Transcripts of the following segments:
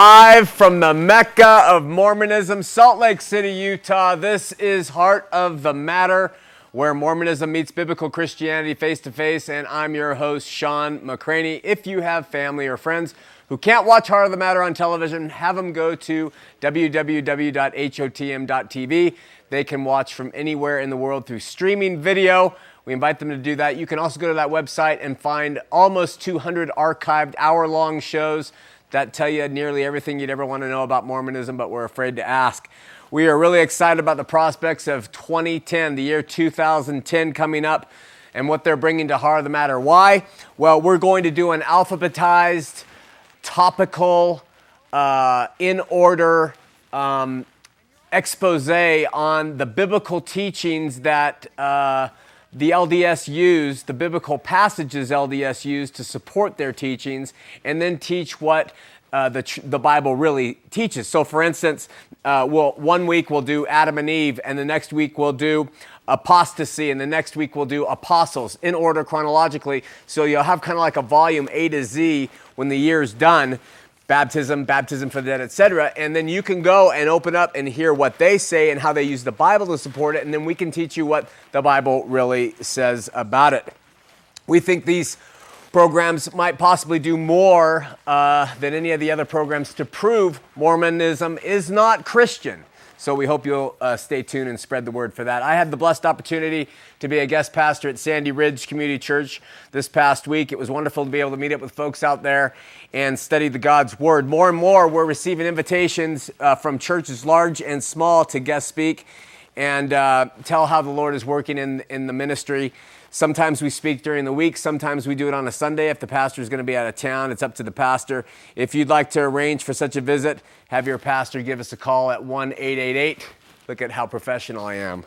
Live from the Mecca of Mormonism, Salt Lake City, Utah. This is Heart of the Matter, where Mormonism meets biblical Christianity face to face. And I'm your host, Shawn McCraney. If you have family or friends who can't watch Heart of the Matter on television, have them go to www.hotm.tv. They can watch from anywhere in the world through streaming video. We invite them to do that. You can also go to that website and find almost 200 archived hour long shows that tell you nearly everything you'd ever want to know about Mormonism, but we're afraid to ask. We are really excited about the prospects of 2010, the year 2010 coming up, and what they're bringing to Heart of the Matter. Why? Well, we're going to do an alphabetized, topical, uh, in order um, expose on the biblical teachings that. Uh, the LDS used, the biblical passages LDS used to support their teachings, and then teach what uh, the, the Bible really teaches. So, for instance, uh, we'll, one week we'll do Adam and Eve, and the next week we'll do apostasy, and the next week we'll do apostles in order chronologically. So, you'll have kind of like a volume A to Z when the year's done baptism, baptism for the dead, etc. And then you can go and open up and hear what they say and how they use the Bible to support it, and then we can teach you what the Bible really says about it. We think these programs might possibly do more uh, than any of the other programs to prove Mormonism is not Christian. So we hope you'll uh, stay tuned and spread the word for that. I had the blessed opportunity to be a guest pastor at Sandy Ridge Community Church this past week. It was wonderful to be able to meet up with folks out there and study the God's word. More and more, we're receiving invitations uh, from churches large and small to guest speak and uh, tell how the Lord is working in, in the ministry. Sometimes we speak during the week. Sometimes we do it on a Sunday. If the pastor is going to be out of town, it's up to the pastor. If you'd like to arrange for such a visit, have your pastor give us a call at 1 888. Look at how professional I am.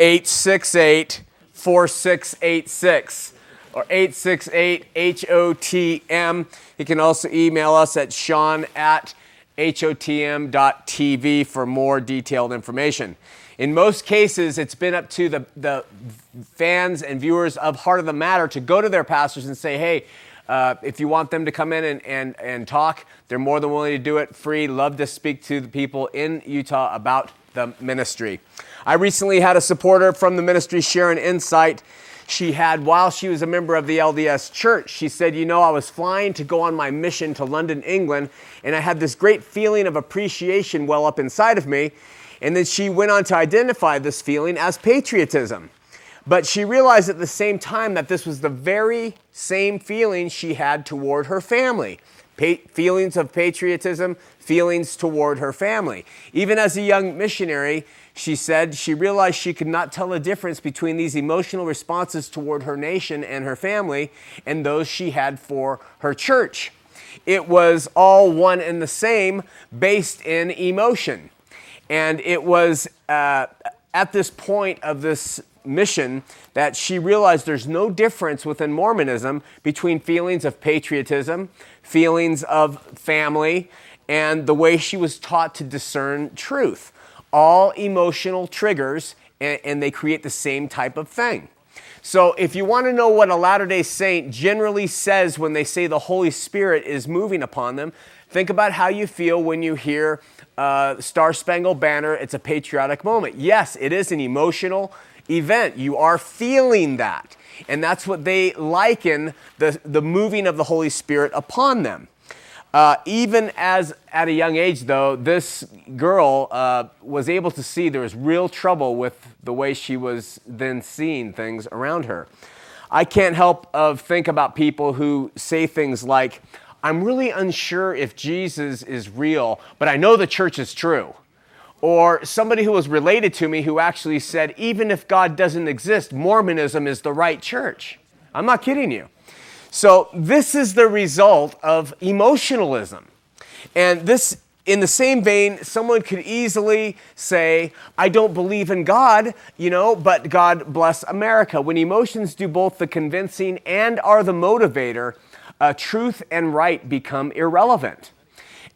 868 4686 or 868 HOTM. You can also email us at sean at hotm.tv for more detailed information. In most cases, it's been up to the, the fans and viewers of Heart of the Matter to go to their pastors and say, hey, uh, if you want them to come in and, and, and talk, they're more than willing to do it free. Love to speak to the people in Utah about the ministry. I recently had a supporter from the ministry share an insight she had while she was a member of the LDS church. She said, You know, I was flying to go on my mission to London, England, and I had this great feeling of appreciation well up inside of me. And then she went on to identify this feeling as patriotism. But she realized at the same time that this was the very same feeling she had toward her family. Pa- feelings of patriotism, feelings toward her family. Even as a young missionary, she said she realized she could not tell the difference between these emotional responses toward her nation and her family and those she had for her church. It was all one and the same based in emotion. And it was uh, at this point of this mission that she realized there's no difference within Mormonism between feelings of patriotism, feelings of family, and the way she was taught to discern truth. All emotional triggers, and, and they create the same type of thing. So, if you want to know what a Latter day Saint generally says when they say the Holy Spirit is moving upon them, think about how you feel when you hear uh, Star Spangled Banner. It's a patriotic moment. Yes, it is an emotional event. You are feeling that. And that's what they liken the, the moving of the Holy Spirit upon them. Uh, even as at a young age, though, this girl uh, was able to see there was real trouble with the way she was then seeing things around her. I can't help of think about people who say things like, "I'm really unsure if Jesus is real, but I know the church is true." Or somebody who was related to me who actually said, "Even if God doesn't exist, Mormonism is the right church." I'm not kidding you. So, this is the result of emotionalism. And this, in the same vein, someone could easily say, I don't believe in God, you know, but God bless America. When emotions do both the convincing and are the motivator, uh, truth and right become irrelevant.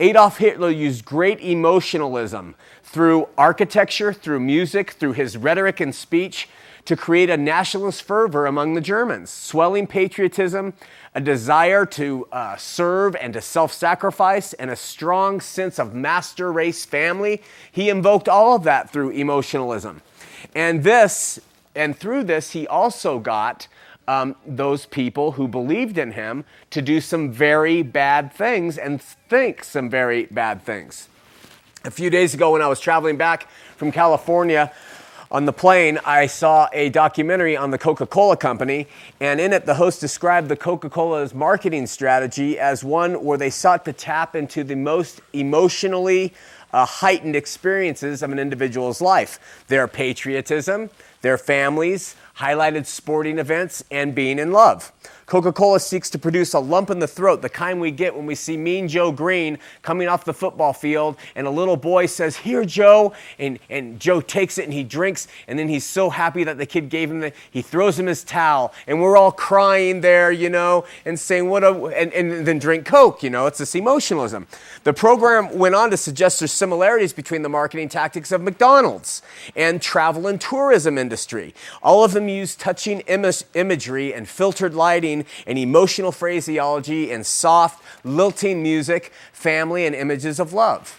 Adolf Hitler used great emotionalism through architecture, through music, through his rhetoric and speech to create a nationalist fervor among the Germans, swelling patriotism, a desire to uh, serve and to self sacrifice, and a strong sense of master race family. He invoked all of that through emotionalism. And this, and through this, he also got um, those people who believed in him to do some very bad things and think some very bad things. A few days ago, when I was traveling back from California, on the plane, I saw a documentary on the Coca Cola Company, and in it, the host described the Coca Cola's marketing strategy as one where they sought to tap into the most emotionally uh, heightened experiences of an individual's life their patriotism, their families, highlighted sporting events, and being in love. Coca Cola seeks to produce a lump in the throat, the kind we get when we see Mean Joe Greene coming off the football field, and a little boy says, Here, Joe. And, and Joe takes it and he drinks, and then he's so happy that the kid gave him the, he throws him his towel, and we're all crying there, you know, and saying, What a, and, and then drink Coke, you know, it's this emotionalism. The program went on to suggest there's similarities between the marketing tactics of McDonald's and travel and tourism industry. All of them use touching Im- imagery and filtered lighting and emotional phraseology and soft, lilting music, family, and images of love.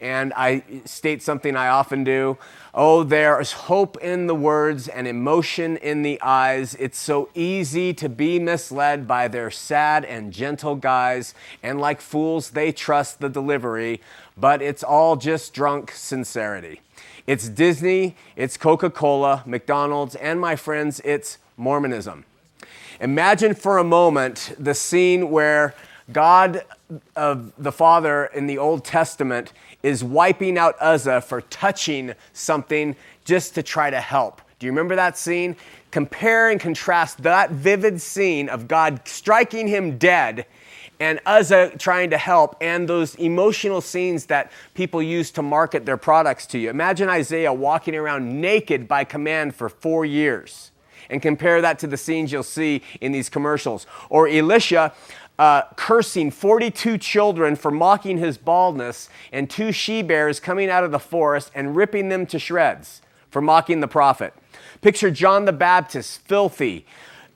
And I state something I often do. Oh, there is hope in the words and emotion in the eyes. It's so easy to be misled by their sad and gentle guise, and like fools, they trust the delivery, but it's all just drunk sincerity. It's Disney, it's Coca Cola, McDonald's, and my friends, it's Mormonism. Imagine for a moment the scene where God of the Father in the Old Testament is wiping out Uzzah for touching something just to try to help. Do you remember that scene? Compare and contrast that vivid scene of God striking him dead and Uzzah trying to help, and those emotional scenes that people use to market their products to you. Imagine Isaiah walking around naked by command for four years and compare that to the scenes you'll see in these commercials. Or Elisha uh, cursing 42 children for mocking his baldness, and two she bears coming out of the forest and ripping them to shreds for mocking the prophet. Picture John the Baptist, filthy,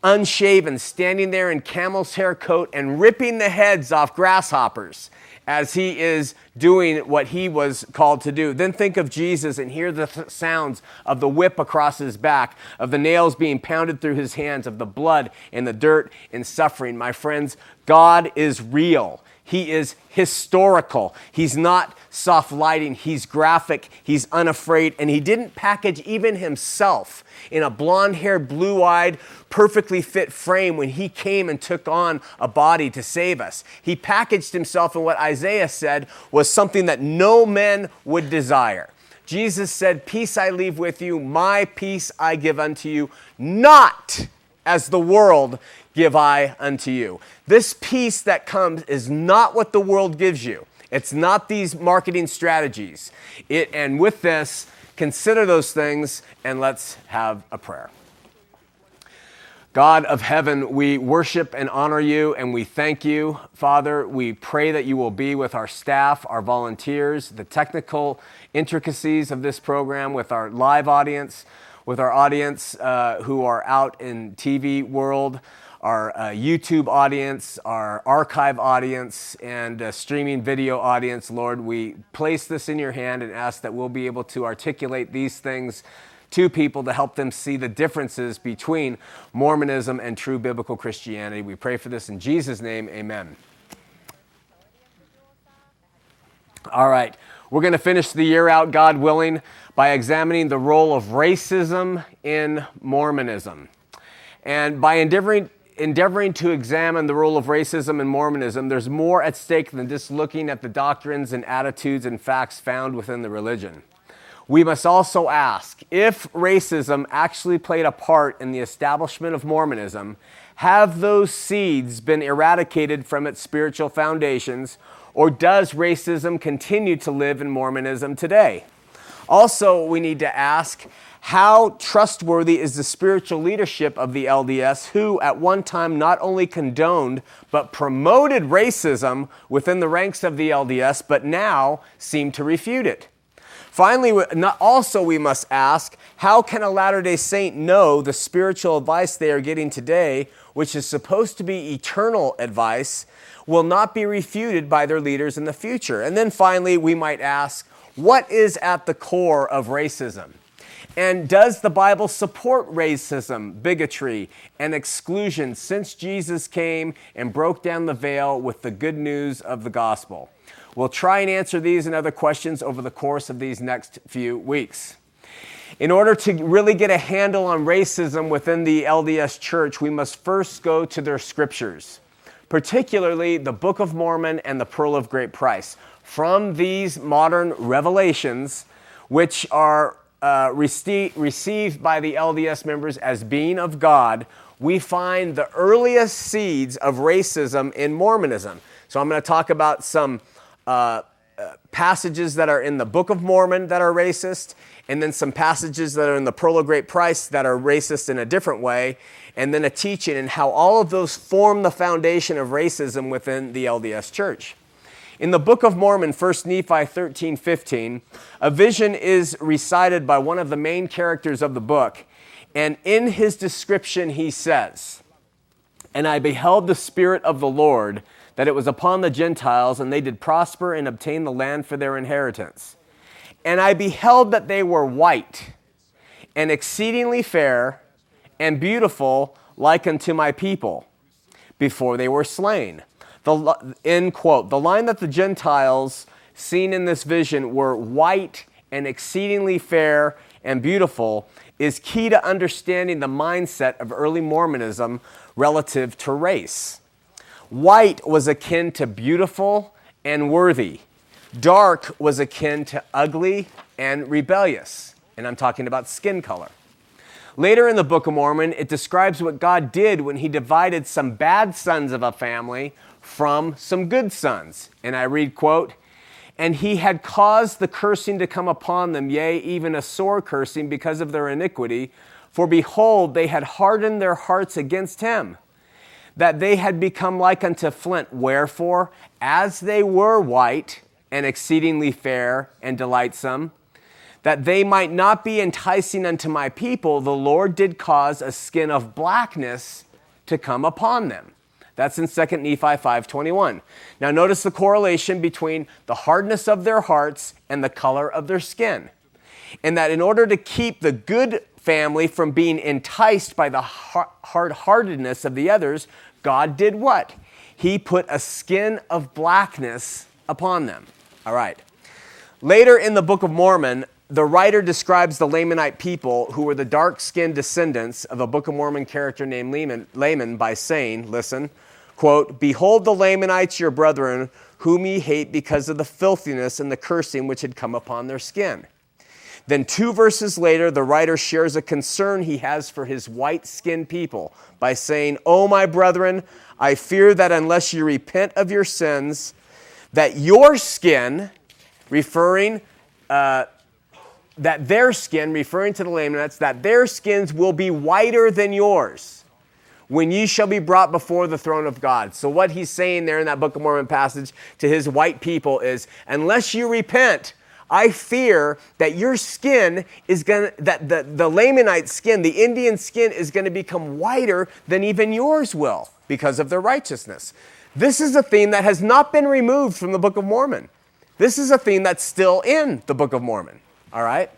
unshaven, standing there in camel's hair coat and ripping the heads off grasshoppers as he is doing what he was called to do. Then think of Jesus and hear the th- sounds of the whip across his back, of the nails being pounded through his hands, of the blood and the dirt and suffering. My friends, God is real. He is historical. He's not soft lighting. He's graphic. He's unafraid. And he didn't package even himself in a blonde haired, blue eyed, perfectly fit frame when he came and took on a body to save us. He packaged himself in what Isaiah said was something that no man would desire. Jesus said, Peace I leave with you, my peace I give unto you, not as the world give I unto you. This peace that comes is not what the world gives you. It's not these marketing strategies. It, and with this, consider those things and let's have a prayer. God of heaven, we worship and honor you and we thank you. Father, we pray that you will be with our staff, our volunteers, the technical intricacies of this program, with our live audience, with our audience uh, who are out in TV world our uh, YouTube audience, our archive audience, and uh, streaming video audience. Lord, we place this in your hand and ask that we'll be able to articulate these things to people to help them see the differences between Mormonism and true biblical Christianity. We pray for this in Jesus' name. Amen. All right, we're going to finish the year out, God willing, by examining the role of racism in Mormonism. And by endeavoring, endeavoring to examine the role of racism in Mormonism, there's more at stake than just looking at the doctrines and attitudes and facts found within the religion. We must also ask if racism actually played a part in the establishment of Mormonism, have those seeds been eradicated from its spiritual foundations, or does racism continue to live in Mormonism today? Also, we need to ask how trustworthy is the spiritual leadership of the LDS, who at one time not only condoned but promoted racism within the ranks of the LDS, but now seem to refute it? Finally, also we must ask how can a Latter day Saint know the spiritual advice they are getting today, which is supposed to be eternal advice, will not be refuted by their leaders in the future? And then finally, we might ask what is at the core of racism? And does the Bible support racism, bigotry, and exclusion since Jesus came and broke down the veil with the good news of the gospel? We'll try and answer these and other questions over the course of these next few weeks. In order to really get a handle on racism within the LDS church, we must first go to their scriptures, particularly the Book of Mormon and the Pearl of Great Price. From these modern revelations, which are uh, rece- received by the LDS members as being of God, we find the earliest seeds of racism in Mormonism. So I'm going to talk about some uh, uh, passages that are in the Book of Mormon that are racist, and then some passages that are in the Pearl of Great Price that are racist in a different way, and then a teaching and how all of those form the foundation of racism within the LDS Church. In the Book of Mormon, 1 Nephi 13 15, a vision is recited by one of the main characters of the book. And in his description, he says, And I beheld the Spirit of the Lord, that it was upon the Gentiles, and they did prosper and obtain the land for their inheritance. And I beheld that they were white, and exceedingly fair, and beautiful, like unto my people, before they were slain. The, end quote. The line that the Gentiles seen in this vision were white and exceedingly fair and beautiful is key to understanding the mindset of early Mormonism relative to race. White was akin to beautiful and worthy. Dark was akin to ugly and rebellious. And I'm talking about skin color. Later in the Book of Mormon, it describes what God did when he divided some bad sons of a family from some good sons. And I read, quote, and he had caused the cursing to come upon them, yea, even a sore cursing because of their iniquity. For behold, they had hardened their hearts against him, that they had become like unto flint. Wherefore, as they were white and exceedingly fair and delightsome, that they might not be enticing unto my people, the Lord did cause a skin of blackness to come upon them. That's in 2 Nephi 5:21. Now notice the correlation between the hardness of their hearts and the color of their skin. And that in order to keep the good family from being enticed by the hard-heartedness of the others, God did what? He put a skin of blackness upon them. All right. Later in the Book of Mormon, the writer describes the Lamanite people, who were the dark skinned descendants of a Book of Mormon character named Laman, Laman, by saying, Listen, quote, Behold the Lamanites, your brethren, whom ye hate because of the filthiness and the cursing which had come upon their skin. Then, two verses later, the writer shares a concern he has for his white skinned people by saying, O my brethren, I fear that unless you repent of your sins, that your skin, referring uh, that their skin, referring to the Lamanites, that their skins will be whiter than yours when ye shall be brought before the throne of God. So, what he's saying there in that Book of Mormon passage to his white people is unless you repent, I fear that your skin is going to, that the, the Lamanite skin, the Indian skin, is going to become whiter than even yours will because of their righteousness. This is a theme that has not been removed from the Book of Mormon. This is a theme that's still in the Book of Mormon. All right?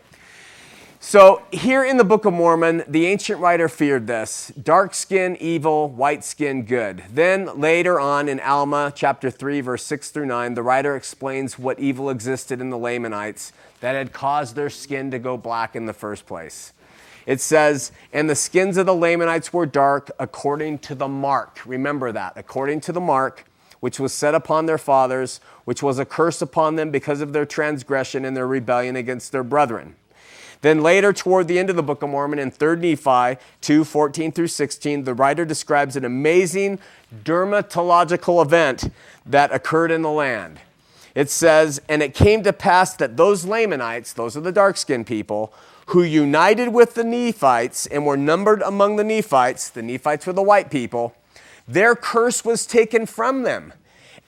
So, here in the Book of Mormon, the ancient writer feared this dark skin, evil, white skin, good. Then, later on in Alma, chapter 3, verse 6 through 9, the writer explains what evil existed in the Lamanites that had caused their skin to go black in the first place. It says, And the skins of the Lamanites were dark according to the mark. Remember that, according to the mark which was set upon their fathers, which was a curse upon them because of their transgression and their rebellion against their brethren. Then later, toward the end of the Book of Mormon, in 3 Nephi 2 14 through 16, the writer describes an amazing dermatological event that occurred in the land. It says, And it came to pass that those Lamanites, those are the dark skinned people, who united with the Nephites and were numbered among the Nephites, the Nephites were the white people, their curse was taken from them,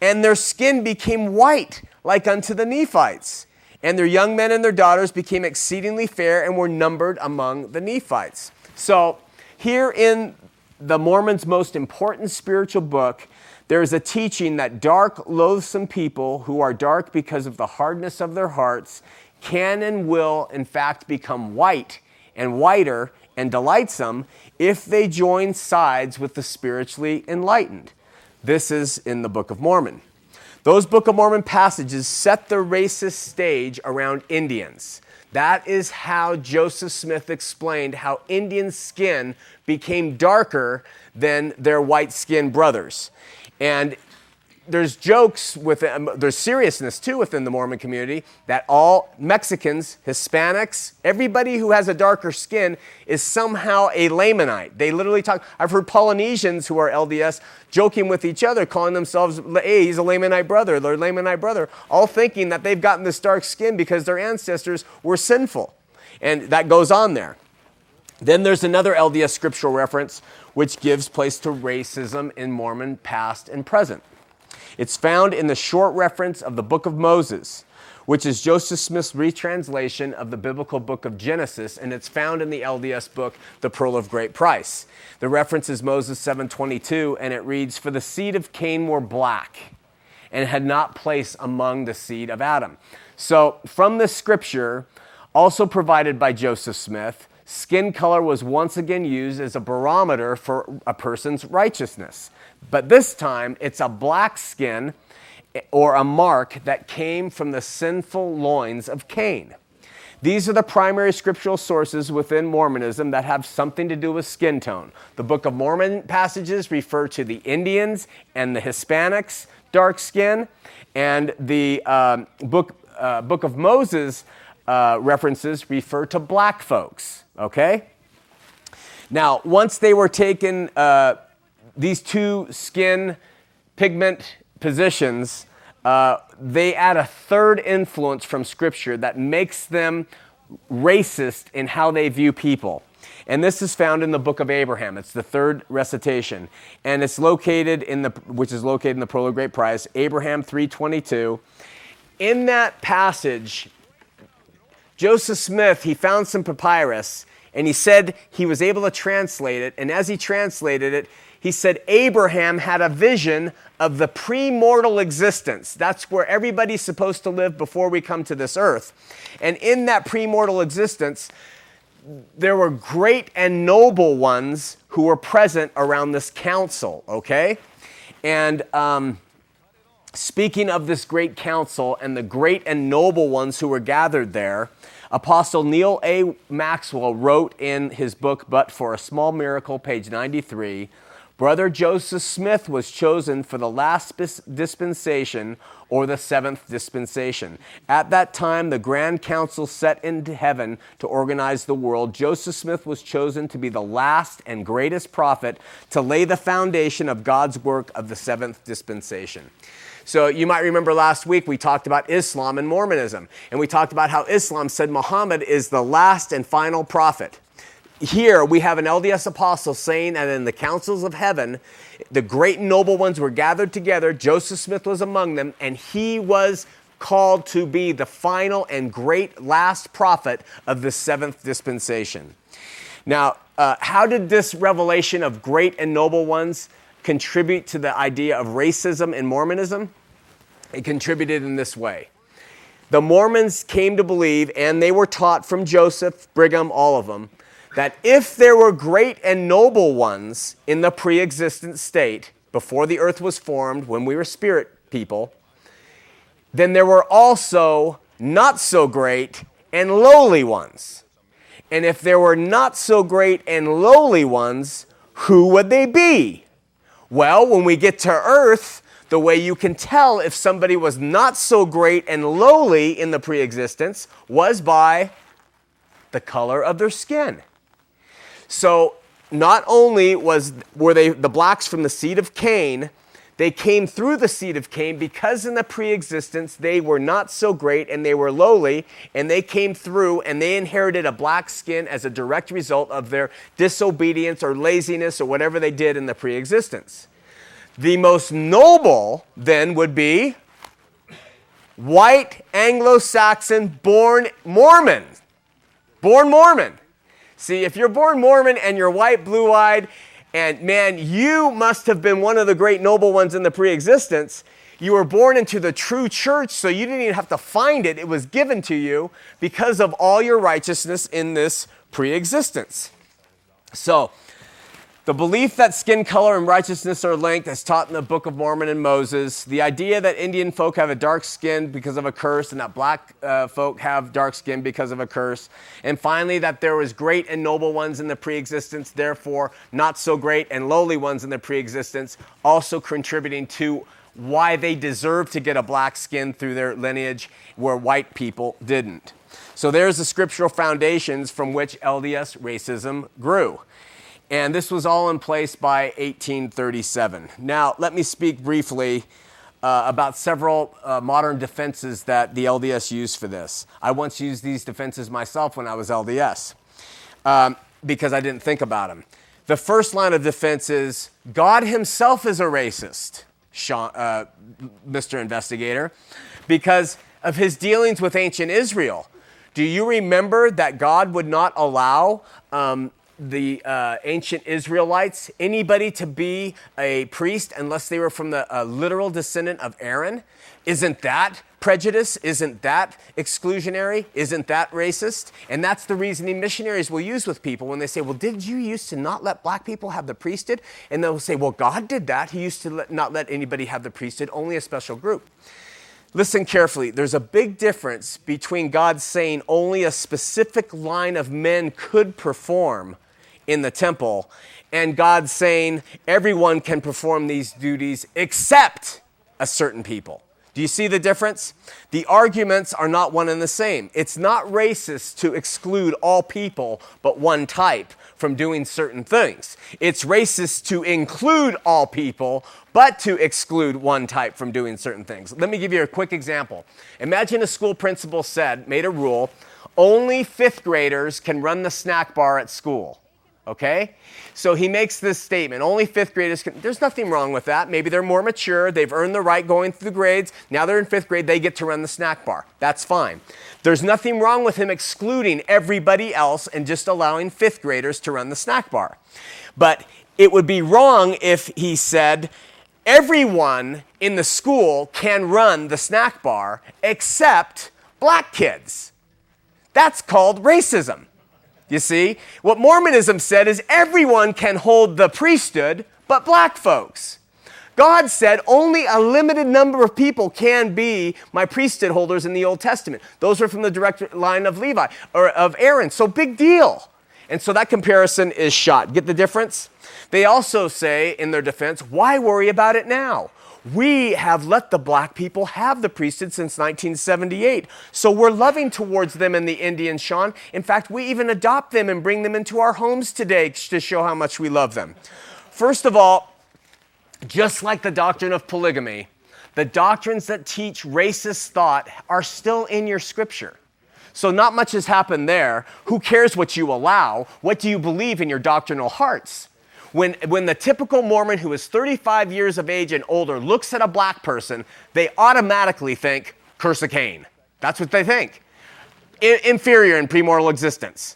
and their skin became white like unto the Nephites. And their young men and their daughters became exceedingly fair and were numbered among the Nephites. So, here in the Mormon's most important spiritual book, there is a teaching that dark, loathsome people who are dark because of the hardness of their hearts can and will, in fact, become white and whiter and delightsome if they join sides with the spiritually enlightened. This is in the Book of Mormon. Those Book of Mormon passages set the racist stage around Indians. That is how Joseph Smith explained how Indian skin became darker than their white skinned brothers. And there's jokes with um, there's seriousness too within the Mormon community that all Mexicans, Hispanics, everybody who has a darker skin is somehow a Lamanite. They literally talk. I've heard Polynesians who are LDS joking with each other, calling themselves, "Hey, he's a Lamanite brother," their Lamanite brother, all thinking that they've gotten this dark skin because their ancestors were sinful, and that goes on there. Then there's another LDS scriptural reference which gives place to racism in Mormon past and present. It's found in the short reference of the book of Moses, which is Joseph Smith's retranslation of the biblical book of Genesis, and it's found in the LDS book, The Pearl of Great Price. The reference is Moses 7:22, and it reads, "For the seed of Cain were black, and had not place among the seed of Adam." So, from this scripture, also provided by Joseph Smith, skin color was once again used as a barometer for a person's righteousness. But this time, it's a black skin or a mark that came from the sinful loins of Cain. These are the primary scriptural sources within Mormonism that have something to do with skin tone. The Book of Mormon passages refer to the Indians and the Hispanics, dark skin, and the uh, book, uh, book of Moses uh, references refer to black folks, okay? Now, once they were taken uh, these two skin pigment positions, uh, they add a third influence from Scripture that makes them racist in how they view people. And this is found in the book of Abraham. It's the third recitation. And it's located in the, which is located in the of Great Price, Abraham 322. In that passage, Joseph Smith, he found some papyrus and he said he was able to translate it. And as he translated it, he said Abraham had a vision of the premortal existence. That's where everybody's supposed to live before we come to this earth. And in that premortal existence, there were great and noble ones who were present around this council, okay? And um, speaking of this great council and the great and noble ones who were gathered there, Apostle Neal A. Maxwell wrote in his book, But for a Small Miracle, page 93, Brother Joseph Smith was chosen for the last dispensation or the seventh dispensation. At that time, the Grand Council set into heaven to organize the world. Joseph Smith was chosen to be the last and greatest prophet to lay the foundation of God's work of the seventh dispensation. So you might remember last week we talked about Islam and Mormonism, and we talked about how Islam said Muhammad is the last and final prophet here we have an LDS apostle saying that in the councils of heaven, the great and noble ones were gathered together. Joseph Smith was among them, and he was called to be the final and great last prophet of the seventh dispensation. Now, uh, how did this revelation of great and noble ones contribute to the idea of racism in Mormonism? It contributed in this way. the Mormons came to believe, and they were taught from Joseph, Brigham, all of them, that if there were great and noble ones in the pre existent state, before the earth was formed, when we were spirit people, then there were also not so great and lowly ones. And if there were not so great and lowly ones, who would they be? Well, when we get to earth, the way you can tell if somebody was not so great and lowly in the pre existence was by the color of their skin. So, not only was, were they the blacks from the seed of Cain, they came through the seed of Cain because in the pre existence they were not so great and they were lowly, and they came through and they inherited a black skin as a direct result of their disobedience or laziness or whatever they did in the pre existence. The most noble then would be white Anglo Saxon born Mormon. Born Mormon. See, if you're born Mormon and you're white, blue eyed, and man, you must have been one of the great noble ones in the pre existence. You were born into the true church, so you didn't even have to find it. It was given to you because of all your righteousness in this pre existence. So, the belief that skin color and righteousness are linked, as taught in the Book of Mormon and Moses. The idea that Indian folk have a dark skin because of a curse and that black uh, folk have dark skin because of a curse. And finally, that there was great and noble ones in the pre existence, therefore not so great and lowly ones in the pre existence, also contributing to why they deserve to get a black skin through their lineage where white people didn't. So there's the scriptural foundations from which LDS racism grew. And this was all in place by 1837. Now, let me speak briefly uh, about several uh, modern defenses that the LDS used for this. I once used these defenses myself when I was LDS um, because I didn't think about them. The first line of defense is God himself is a racist, Shawn, uh, Mr. Investigator, because of his dealings with ancient Israel. Do you remember that God would not allow um, the uh, ancient Israelites anybody to be a priest unless they were from the uh, literal descendant of Aaron. Isn't that prejudice? Isn't that exclusionary? Isn't that racist? And that's the reasoning missionaries will use with people when they say, Well, did you used to not let black people have the priesthood? And they'll say, Well, God did that. He used to let, not let anybody have the priesthood, only a special group. Listen carefully. There's a big difference between God saying only a specific line of men could perform in the temple, and God saying everyone can perform these duties except a certain people. Do you see the difference? The arguments are not one and the same. It's not racist to exclude all people but one type from doing certain things. It's racist to include all people but to exclude one type from doing certain things. Let me give you a quick example. Imagine a school principal said, made a rule, only fifth graders can run the snack bar at school okay? So he makes this statement only fifth graders can, there's nothing wrong with that. Maybe they're more mature, they've earned the right going through the grades. Now they're in fifth grade, they get to run the snack bar. That's fine. There's nothing wrong with him excluding everybody else and just allowing fifth graders to run the snack bar. But it would be wrong if he said, everyone in the school can run the snack bar except black kids. That's called racism. You see? What Mormonism said is everyone can hold the priesthood, but black folks. God said only a limited number of people can be my priesthood holders in the Old Testament. Those are from the direct line of Levi or of Aaron. So big deal. And so that comparison is shot. Get the difference? They also say in their defense, why worry about it now? We have let the black people have the priesthood since 1978. So we're loving towards them and the Indians, Shawn. In fact, we even adopt them and bring them into our homes today to show how much we love them. First of all, just like the doctrine of polygamy, the doctrines that teach racist thought are still in your scripture. So, not much has happened there. Who cares what you allow? What do you believe in your doctrinal hearts? When, when the typical Mormon who is 35 years of age and older looks at a black person, they automatically think, curse of Cain. That's what they think. I- inferior in premortal existence.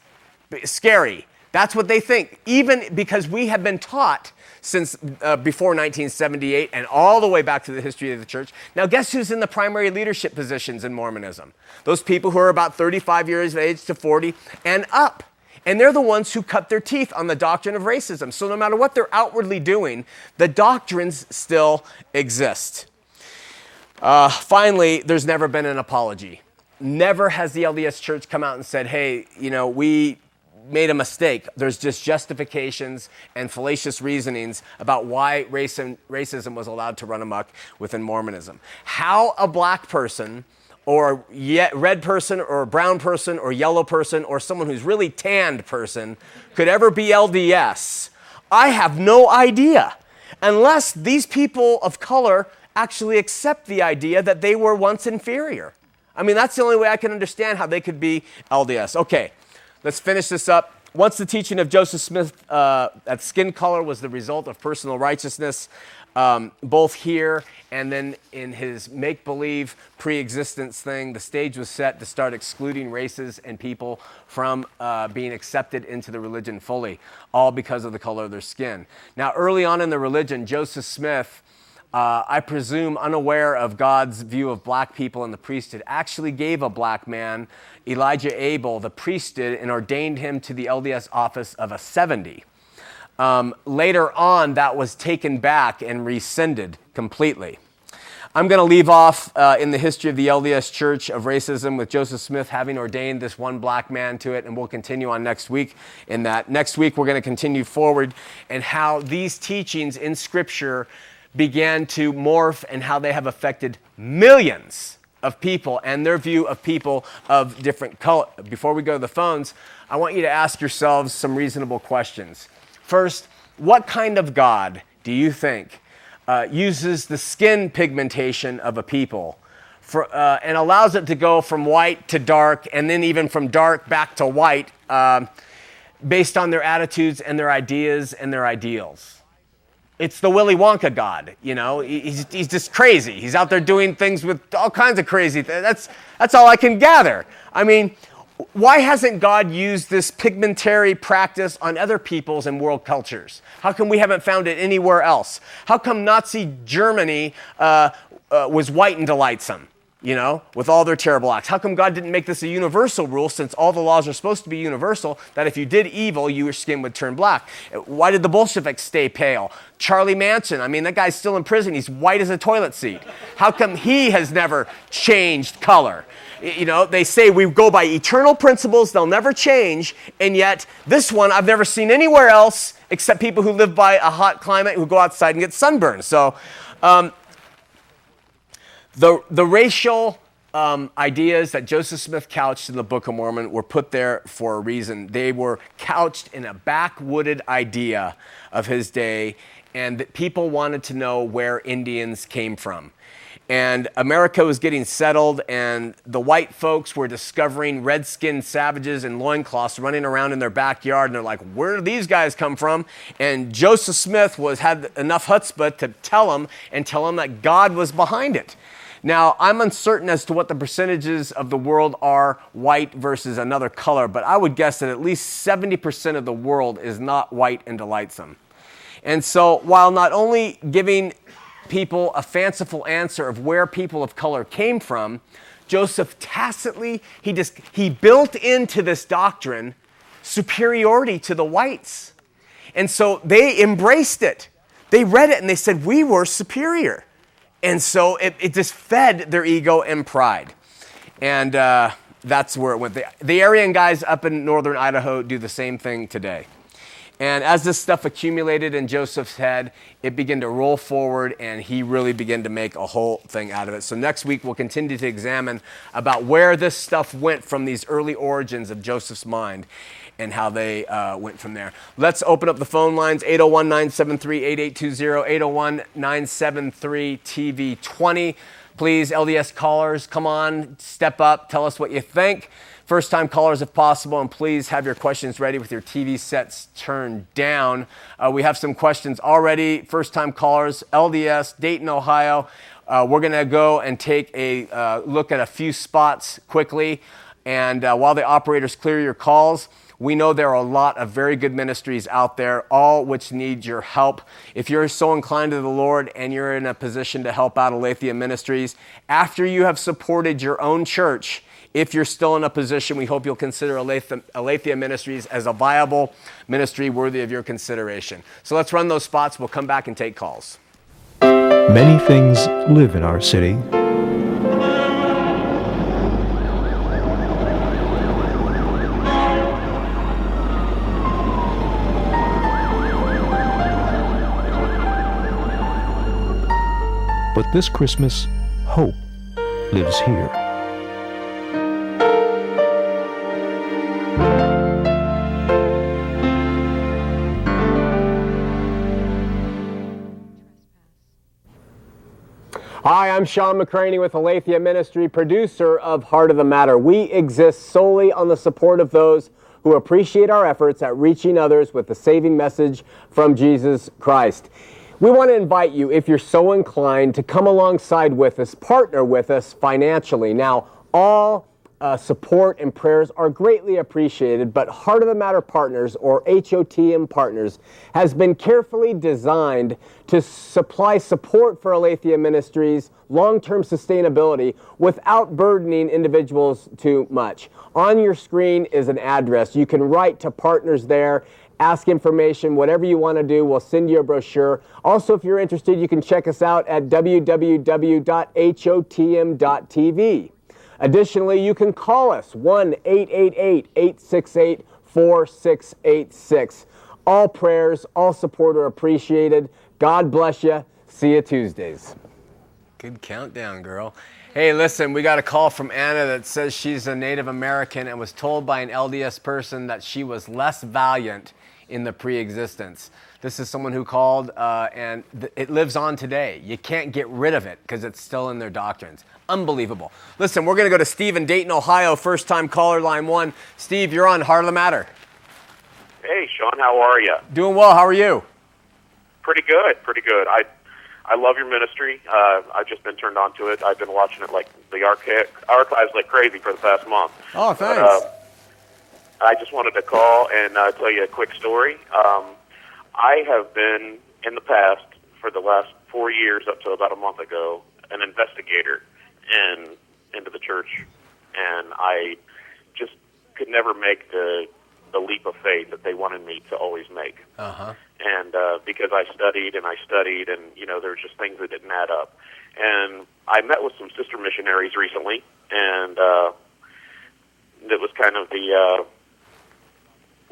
Scary. That's what they think, even because we have been taught since uh, before 1978 and all the way back to the history of the church. Now, guess who's in the primary leadership positions in Mormonism? Those people who are about 35 years of age to 40 and up. And they're the ones who cut their teeth on the doctrine of racism. So, no matter what they're outwardly doing, the doctrines still exist. Uh, finally, there's never been an apology. Never has the LDS Church come out and said, hey, you know, we made a mistake. There's just justifications and fallacious reasonings about why racism was allowed to run amok within Mormonism. How a black person or a red person or a brown person or yellow person or someone who's really tanned person could ever be LDS, I have no idea. Unless these people of color actually accept the idea that they were once inferior. I mean, that's the only way I can understand how they could be LDS. Okay, let's finish this up. Once the teaching of Joseph Smith uh, that skin color was the result of personal righteousness, um, both here and then in his make believe pre existence thing, the stage was set to start excluding races and people from uh, being accepted into the religion fully, all because of the color of their skin. Now, early on in the religion, Joseph Smith uh, I presume unaware of God's view of black people in the priesthood, actually gave a black man, Elijah Abel, the priesthood, and ordained him to the LDS office of a 70. Um, later on, that was taken back and rescinded completely. I'm going to leave off uh, in the history of the LDS Church of racism with Joseph Smith having ordained this one black man to it, and we'll continue on next week in that. Next week, we're going to continue forward and how these teachings in Scripture began to morph and how they have affected millions of people and their view of people of different color. Before we go to the phones, I want you to ask yourselves some reasonable questions. First, what kind of God do you think uh, uses the skin pigmentation of a people for, uh, and allows it to go from white to dark and then even from dark back to white uh, based on their attitudes and their ideas and their ideals? It's the Willy Wonka God, you know. He's, he's just crazy. He's out there doing things with all kinds of crazy. Th- that's that's all I can gather. I mean, why hasn't God used this pigmentary practice on other peoples and world cultures? How come we haven't found it anywhere else? How come Nazi Germany uh, uh, was white and delightsome? you know, with all their terrible acts. How come God didn't make this a universal rule since all the laws are supposed to be universal that if you did evil, your skin would turn black? Why did the Bolsheviks stay pale? Charlie Manson, I mean, that guy's still in prison. He's white as a toilet seat. How come he has never changed color? You know, they say we go by eternal principles, they'll never change, and yet this one I've never seen anywhere else except people who live by a hot climate who go outside and get sunburned. So, um, the, the racial um, ideas that Joseph Smith couched in the Book of Mormon were put there for a reason. They were couched in a backwooded idea of his day, and that people wanted to know where Indians came from. And America was getting settled, and the white folks were discovering red skinned savages in loincloths running around in their backyard, and they're like, Where do these guys come from? And Joseph Smith was, had enough chutzpah to tell them and tell them that God was behind it. Now, I'm uncertain as to what the percentages of the world are white versus another color, but I would guess that at least 70% of the world is not white and delightsome. And so, while not only giving people a fanciful answer of where people of color came from, Joseph tacitly, he just he built into this doctrine superiority to the whites. And so they embraced it. They read it and they said, We were superior. And so it, it just fed their ego and pride. And uh, that's where it went. The, the Aryan guys up in northern Idaho do the same thing today. And as this stuff accumulated in Joseph's head, it began to roll forward and he really began to make a whole thing out of it. So next week we'll continue to examine about where this stuff went from these early origins of Joseph's mind and how they uh, went from there. Let's open up the phone lines 801 973 8820, 801 973 TV20. Please, LDS callers, come on, step up, tell us what you think. First time callers, if possible, and please have your questions ready with your TV sets turned down. Uh, we have some questions already. First time callers, LDS, Dayton, Ohio. Uh, we're going to go and take a uh, look at a few spots quickly. And uh, while the operators clear your calls, We know there are a lot of very good ministries out there, all which need your help. If you're so inclined to the Lord and you're in a position to help out Aletheia Ministries, after you have supported your own church, if you're still in a position, we hope you'll consider Aletheia, Aletheia Ministries as a viable ministry worthy of your consideration. So let's run those spots. We'll come back and take calls. Many things live in our city. But this Christmas, hope lives here. I'm Shawn McCraney with Aletheia Ministry, producer of Heart of the Matter. We exist solely on the support of those who appreciate our efforts at reaching others with the saving message from Jesus Christ. We want to invite you, if you're so inclined, to come alongside with us, partner with us financially. Now, all uh, support and prayers are greatly appreciated, but Heart of the Matter Partners, or HOTM Partners, has been carefully designed to supply support for Aletheia Ministries' long term sustainability without burdening individuals too much. On your screen is an address. You can write to partners there ask information, whatever you want to do, we'll send you a brochure. Also, if you're interested, you can check us out at www.hotm.tv. Additionally, you can call us 1 888 868 4686. All prayers, all support are appreciated. God bless you. See you Tuesdays. Good countdown, girl. Hey, listen, we got a call from Anna that says she's a Native American and was told by an LDS person that she was less valiant in the pre existence. This is someone who called, uh, and th- it lives on today. You can't get rid of it because it's still in their doctrines. Unbelievable. Listen, we're going to go to Steve in Dayton, Ohio, first time caller, line one. Steve, you're on Heart of the Matter. Hey, Shawn, how are you? Doing well. How are you? Pretty good, pretty good. I I love your ministry. Uh, I've just been turned on to it. I've been watching it like the archi- archives like crazy for the past month. Oh, thanks. But, uh, I just wanted to call and uh, tell you a quick story. Um, I have been in the past for the last four years, up to about a month ago, an investigator in into the church, and I just could never make the the leap of faith that they wanted me to always make. Uh-huh. And uh, because I studied and I studied, and you know, there were just things that didn't add up. And I met with some sister missionaries recently, and uh, it was kind of the uh,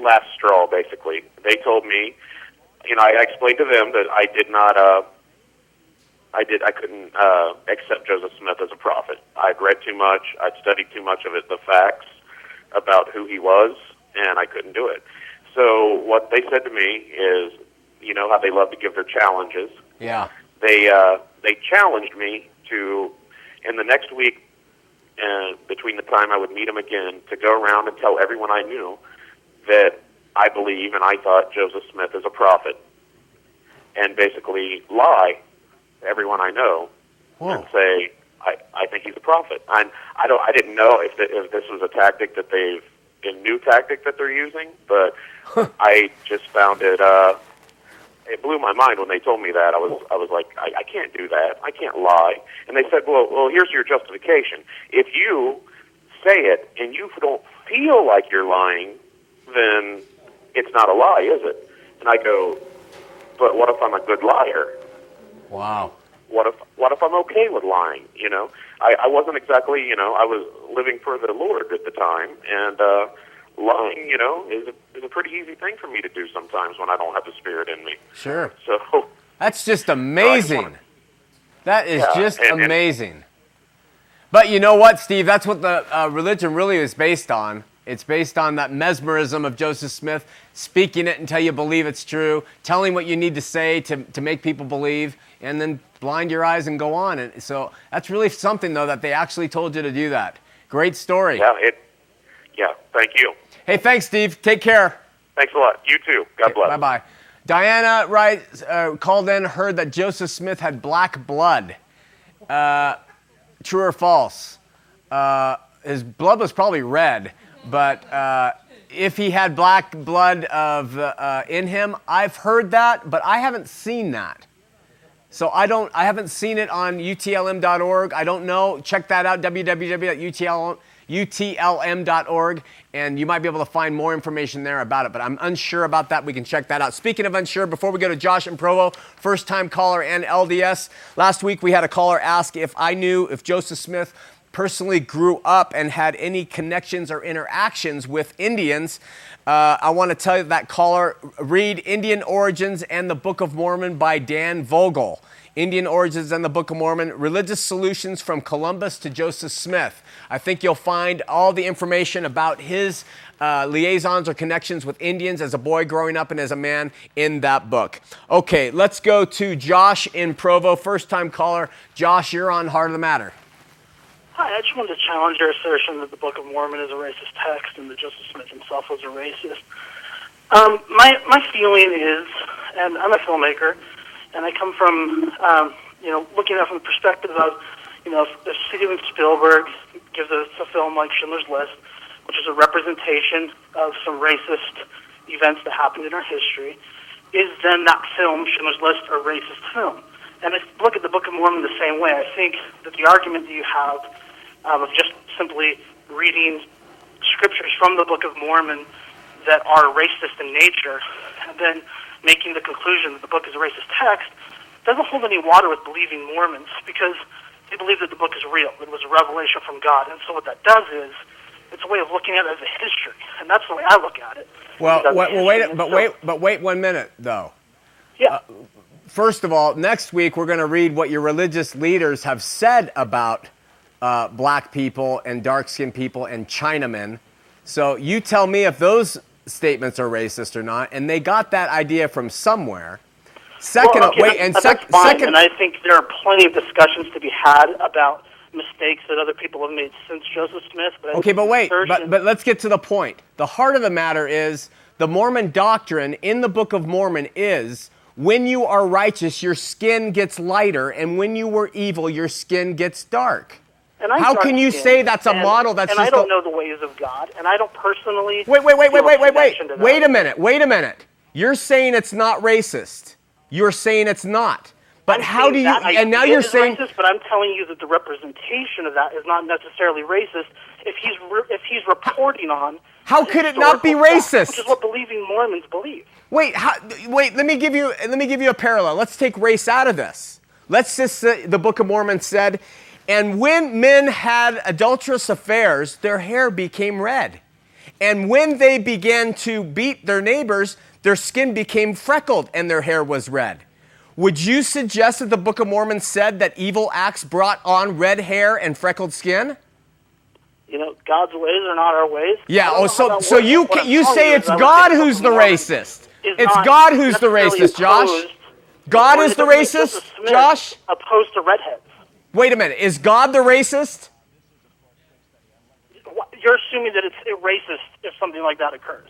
last straw, basically. They told me, you know, I explained to them that I did not. Uh, I did. I couldn't uh, accept Joseph Smith as a prophet. I'd read too much. I'd studied too much of it, the facts about who he was, and I couldn't do it. So what they said to me is, you know how they love to give their challenges. Yeah. They uh, they challenged me to, in the next week, uh, between the time I would meet him again, to go around and tell everyone I knew that I believe and I thought Joseph Smith is a prophet, and basically lie to everyone I know Whoa. and say I, I think he's a prophet. And I don't I didn't know if the, if this was a tactic that they've a new tactic that they're using, but I just found it uh it blew my mind when they told me that. I was I was like I, I can't do that. I can't lie. And they said, "Well, well, here's your justification. If you say it and you don't feel like you're lying, then it's not a lie, is it?" And I go, "But what if I'm a good liar?" Wow. what if what if I'm okay with lying? You know, I, I wasn't exactly you know I was living for the Lord at the time, and uh, lying you know is a, is a pretty easy thing for me to do sometimes when I don't have the Spirit in me. Sure. So That's just amazing. That is Yeah, just and- and- amazing. But you know what, Steve? That's what the uh, religion really is based on. It's based on that mesmerism of Joseph Smith, speaking it until you believe it's true, telling what you need to say to, to make people believe, and then blind your eyes and go on. And so that's really something, though, that they actually told you to do that. Great story. yeah, it yeah. Thank you. Hey, thanks, Steve. Take care. Thanks a lot. You too. God bless. Bye bye. Diana Wright uh, called in, heard that Joseph Smith had black blood. Uh, true or false? Uh, his blood was probably red, but uh, if he had black blood of uh, in him. I've heard that, but I haven't seen that. So I don't. I haven't seen it on utlm.org. I don't know. Check that out. www.utlm.org, and you might be able to find more information there about it. But I'm unsure about that. We can check that out. Speaking of unsure, before we go to Josh and Provo, first-time caller and LDS. Last week we had a caller ask if I knew if Joseph Smith personally grew up and had any connections or interactions with Indians. Uh, I want to tell you that caller read Indian Origins and the Book of Mormon by Dan Vogel. Indian Origins and the Book of Mormon, Religious Solutions from Columbus to Joseph Smith. I think you'll find all the information about his uh, liaisons or connections with Indians as a boy growing up and as a man in that book. Okay, let's go to Josh in Provo, first time caller. Josh, you're on Heart of the Matter. Hi, I just wanted to challenge your assertion that the Book of Mormon is a racist text and that Joseph Smith himself was a racist. Um, my my feeling is, and I'm a filmmaker, and I come from um, you know looking at it from the perspective of you know if Steven Spielberg gives us a film like Schindler's List, which is a representation of some racist events that happened in our history, is then that film Schindler's List a racist film? And I look at the Book of Mormon the same way. I think that the argument that you have um, of just simply reading scriptures from the Book of Mormon that are racist in nature, and then making the conclusion that the book is a racist text, doesn't hold any water with believing Mormons because they believe that the book is real. It was a revelation from God. And so what that does is it's a way of looking at it as a history. And that's the way I look at it. Well, wait, well wait, but so, wait, but wait one minute though. Yeah. Uh, first of all, next week we're going to read what your religious leaders have said about uh, black people and dark skinned people and Chinamen. So you tell me if those statements are racist or not. And they got that idea from somewhere. Second, well, okay, wait, and sec- second, and I think there are plenty of discussions to be had about mistakes that other people have made since Joseph Smith. But okay, but wait, but, but let's get to the point. The heart of the matter is the Mormon doctrine in the Book of Mormon is when you are righteous, your skin gets lighter, and when you were evil, your skin gets dark. How can you say that's a and, model that's and just I don't a... know the ways of God, and I don't personally. Wait, wait, wait, wait, wait, wait, wait. Wait a minute. Wait a minute. You're saying it's not racist. You're saying it's not. But I'm how do you? And now you're saying. Racist, but I'm telling you that the representation of that is not necessarily racist. If he's re- if he's reporting on. How could it not be racist? Fact, which is what believing Mormons believe. Wait, how, wait. Let me give you. Let me give you a parallel. Let's take race out of this. Let's just say the Book of Mormon said and when men had adulterous affairs, their hair became red. And when they began to beat their neighbors, their skin became freckled and their hair was red. Would you suggest that the Book of Mormon said that evil acts brought on red hair and freckled skin? You know, God's ways are not our ways. Yeah. Oh, so so you you say it's God who's the racist. It's God who's the racist, Josh. God is the racist, Josh. Opposed to redheads. Wait a minute. Is God the racist? You're assuming that it's racist if something like that occurs.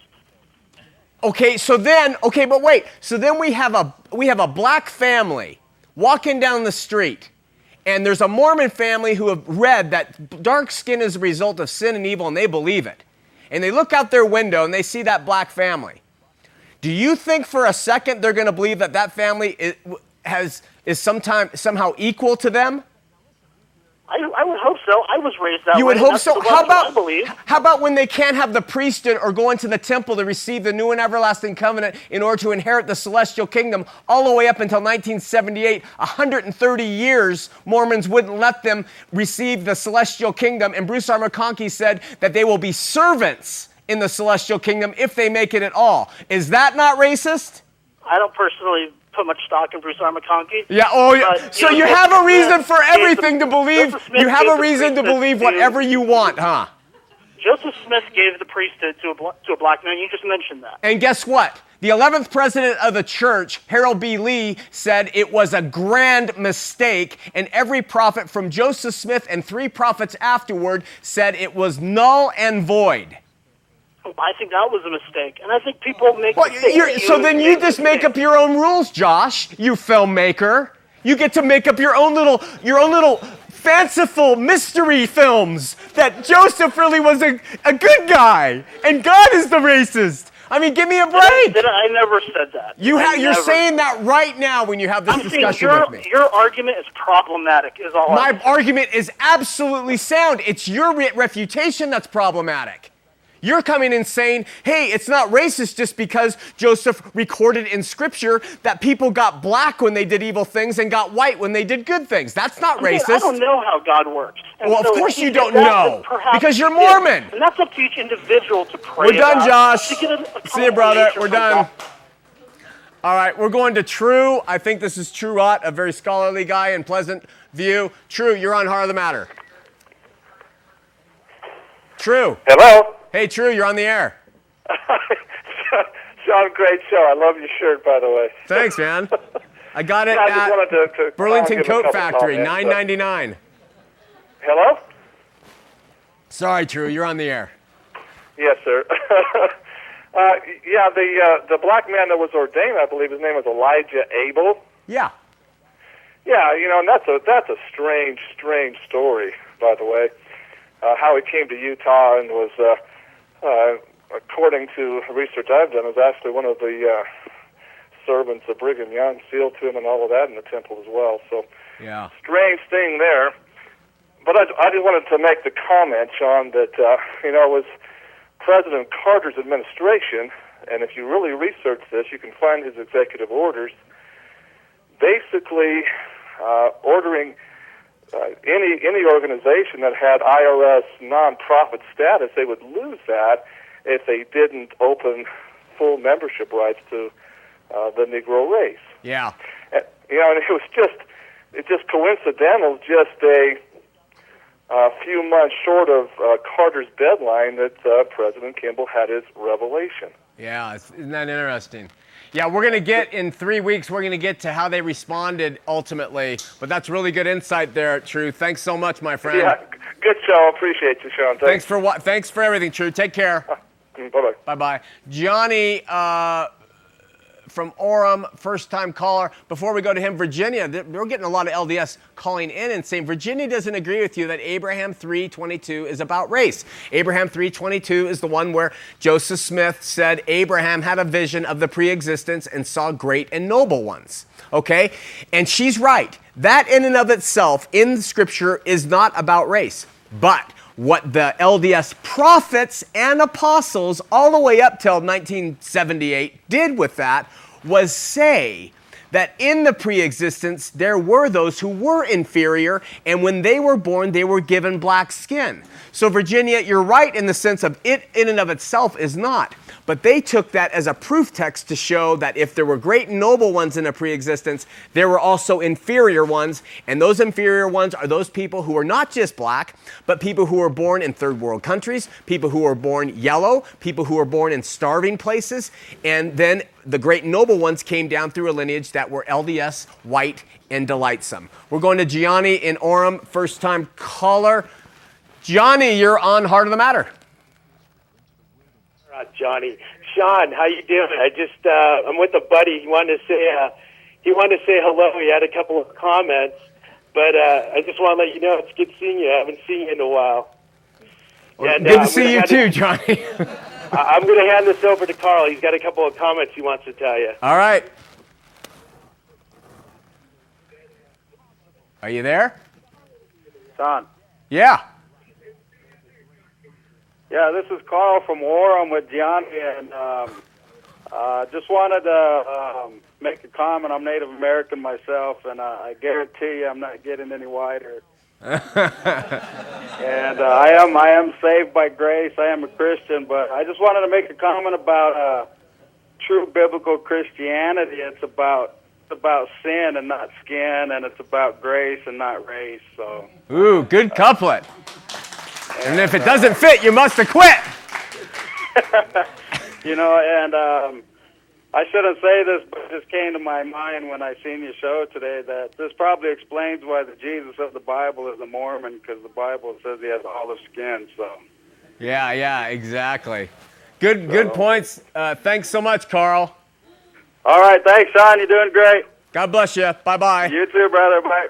Okay, so then, okay, but wait. So then we have a we have a black family walking down the street, and there's a Mormon family who have read that dark skin is a result of sin and evil, and they believe it. And they look out their window and they see that black family. Do you think for a second they're going to believe that that family is, has is sometime somehow equal to them? I, I would hope so. I was raised that you way. You would hope so. How about how about when they can't have the priesthood or go into the temple to receive the new and everlasting covenant in order to inherit the celestial kingdom all the way up until 1978, 130 years Mormons wouldn't let them receive the celestial kingdom and Bruce R. McConkie said that they will be servants in the celestial kingdom if they make it at all. Is that not racist? I don't personally put much stock in Bruce R. McConkie. Yeah. Oh, yeah. But, so you, know, have a reason for everything to believe. You have a reason to believe whatever you want, huh? Joseph Smith gave the priesthood to a, to a black man. You just mentioned that. And guess what? The 11th president of the church, Harold B. Lee, said it was a grand mistake, and every prophet from Joseph Smith and three prophets afterward said it was null and void. I think that was a mistake, and I think people make. Well, so then you just make up your own rules, Josh. You filmmaker. You get to make up your own little your own little fanciful mystery films that Joseph really was a, a good guy and God is the racist. I mean, give me a break. Did I, I never said that. You I ha- you're never- saying that right now when you have this I'm discussion your, with me. your argument is problematic. Is all. My argument is absolutely sound. It's your re- refutation that's problematic. You're coming and saying, hey, it's not racist just because Joseph recorded in scripture that people got black when they did evil things and got white when they did good things. That's not saying racist. I don't know how God works. And Well, of so if course you don't know, because you're he did. Mormon. And that's up to each individual to pray. We're done, about, Josh. to get a- a See you, brother. We're done. God. All right, we're going to True. I think this is True Rot, a very scholarly guy in Pleasant View. True, you're on Heart of the Matter. True. Hello. Hey, True, you're on the air. Shawn, great show. I love your shirt, by the way. Thanks, man. I got it I at to, to Burlington Coat Factory, nine ninety nine. Hello. Sorry, True, you're on the air. Yes, sir. uh, yeah, the uh, the black man that was ordained, I believe his name was Elijah Abel. Yeah. Yeah, you know, and that's a that's a strange, strange story, by the way. Uh, how he came to Utah and was, uh, uh, according to research I've done, was actually one of the uh, servants of Brigham Young, sealed to him and all of that in the temple as well. So Yeah. strange thing there. But I, I just wanted to make the comment, Shawn, that uh, you know it was President Carter's administration, and if you really research this, you can find his executive orders, basically uh, ordering uh, any any organization that had IRS nonprofit status, they would lose that if they didn't open full membership rights to uh, the Negro race. Yeah. Uh, you know, and it was just it just coincidental, just a a few months short of uh, Carter's deadline that uh, President Kimball had his revelation. Yeah, it's- isn't that interesting? Yeah, we're going to get in three weeks, we're going to get to how they responded ultimately. But that's really good insight there, True. Thanks so much, my friend. Yeah, good show. Appreciate you, Shawn. Thanks Thanks. for what? Thanks for everything, True. Take care. Bye bye. Bye bye. Johnny uh, from Orem, first time caller. Before we go to him, Virginia, we're getting a lot of LDS calling in and saying Virginia doesn't agree with you that Abraham 3:22 is about race. Abraham 3:22 is the one where Joseph Smith said Abraham had a vision of the pre-existence and saw great and noble ones. Okay? And she's right. That in and of itself in scripture is not about race. But what the LDS prophets and apostles, all the way up till 1978, did with that was say that in the pre existence there were those who were inferior, and when they were born, they were given black skin. So, Virginia, you're right in the sense of it in and of itself is not. But they took that as a proof text to show that if there were great noble ones in a pre existence, there were also inferior ones. And those inferior ones are those people who are not just black, but people who are born in third world countries, people who are born yellow, people who are born in starving places. And then the great noble ones came down through a lineage that were LDS, white, and delightsome. We're going to Gianni in Orem, first time caller. Johnny, you're on Heart of the Matter. Johnny, Shawn, how you doing? I just uh, I'm with a buddy. He wanted to say uh, he wanted to say hello. He had a couple of comments, but uh, I just want to let you know it's good seeing you. I haven't seen you in a while. And, Good uh, to see you too, Johnny. it- I- I'm going to hand this over to Carl. He's got a couple of comments he wants to tell you. All right. Are you there? Don. Yeah. Yeah, this is Carl from Orem with Gianni, and um, uh, just wanted to um, make a comment. I'm Native American myself, and uh, I guarantee you I'm not getting any whiter. and uh, I am I am saved by grace. I am a Christian, but I just wanted to make a comment about uh, true biblical Christianity. It's about it's about sin and not skin, and it's about grace and not race. So. Ooh, good couplet. And if it doesn't fit, you must have quit. You know, and um, I shouldn't say this, but it just came to my mind when I seen your show today that this probably explains why the Jesus of the Bible is a Mormon because the Bible says he has olive skin. So, Yeah, yeah, exactly. Good, good points. Uh, thanks so much, Carl. all right, thanks, Shawn. You're doing great. God bless you. Bye bye. You too, brother. Bye.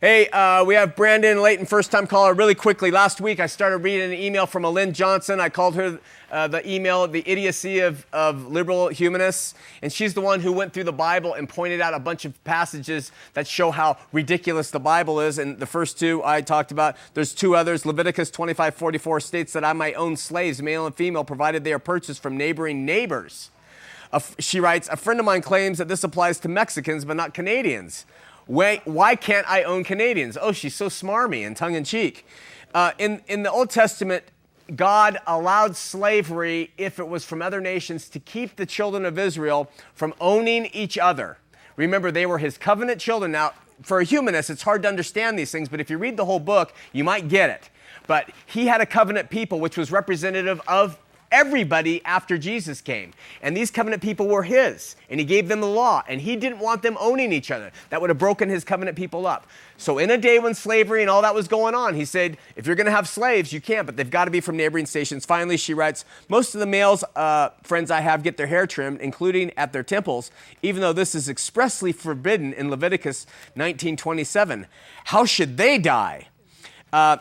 Hey, uh, we have Brandon Layton, first time caller. Really quickly, last week I started reading an email from a Lynn Johnson. I called her uh, the email, The Idiocy of, of Liberal Humanists. And she's the one who went through the Bible and pointed out a bunch of passages that show how ridiculous the Bible is. And the first two I talked about, there's two others. Leviticus 25 44 states that I might own slaves, male and female, provided they are purchased from neighboring neighbors. she writes, A friend of mine claims that this applies to Mexicans but not Canadians. Why, why can't I own Canadians? Oh, she's so smarmy and tongue in cheek. Uh, in, in the Old Testament, God allowed slavery, if it was from other nations, to keep the children of Israel from owning each other. Remember, they were his covenant children. Now, for a humanist, it's hard to understand these things, but if you read the whole book, you might get it. But he had a covenant people, which was representative of everybody after Jesus came. And these covenant people were his, and he gave them the law, and he didn't want them owning each other. That would have broken his covenant people up. So, in a day when slavery and all that was going on, he said, if you're going to have slaves, you can't, but they've got to be from neighboring stations. Finally, she writes, most of the males, uh, friends I have, get their hair trimmed, including at their temples, even though this is expressly forbidden in Leviticus 19:27. How should they die? Uh,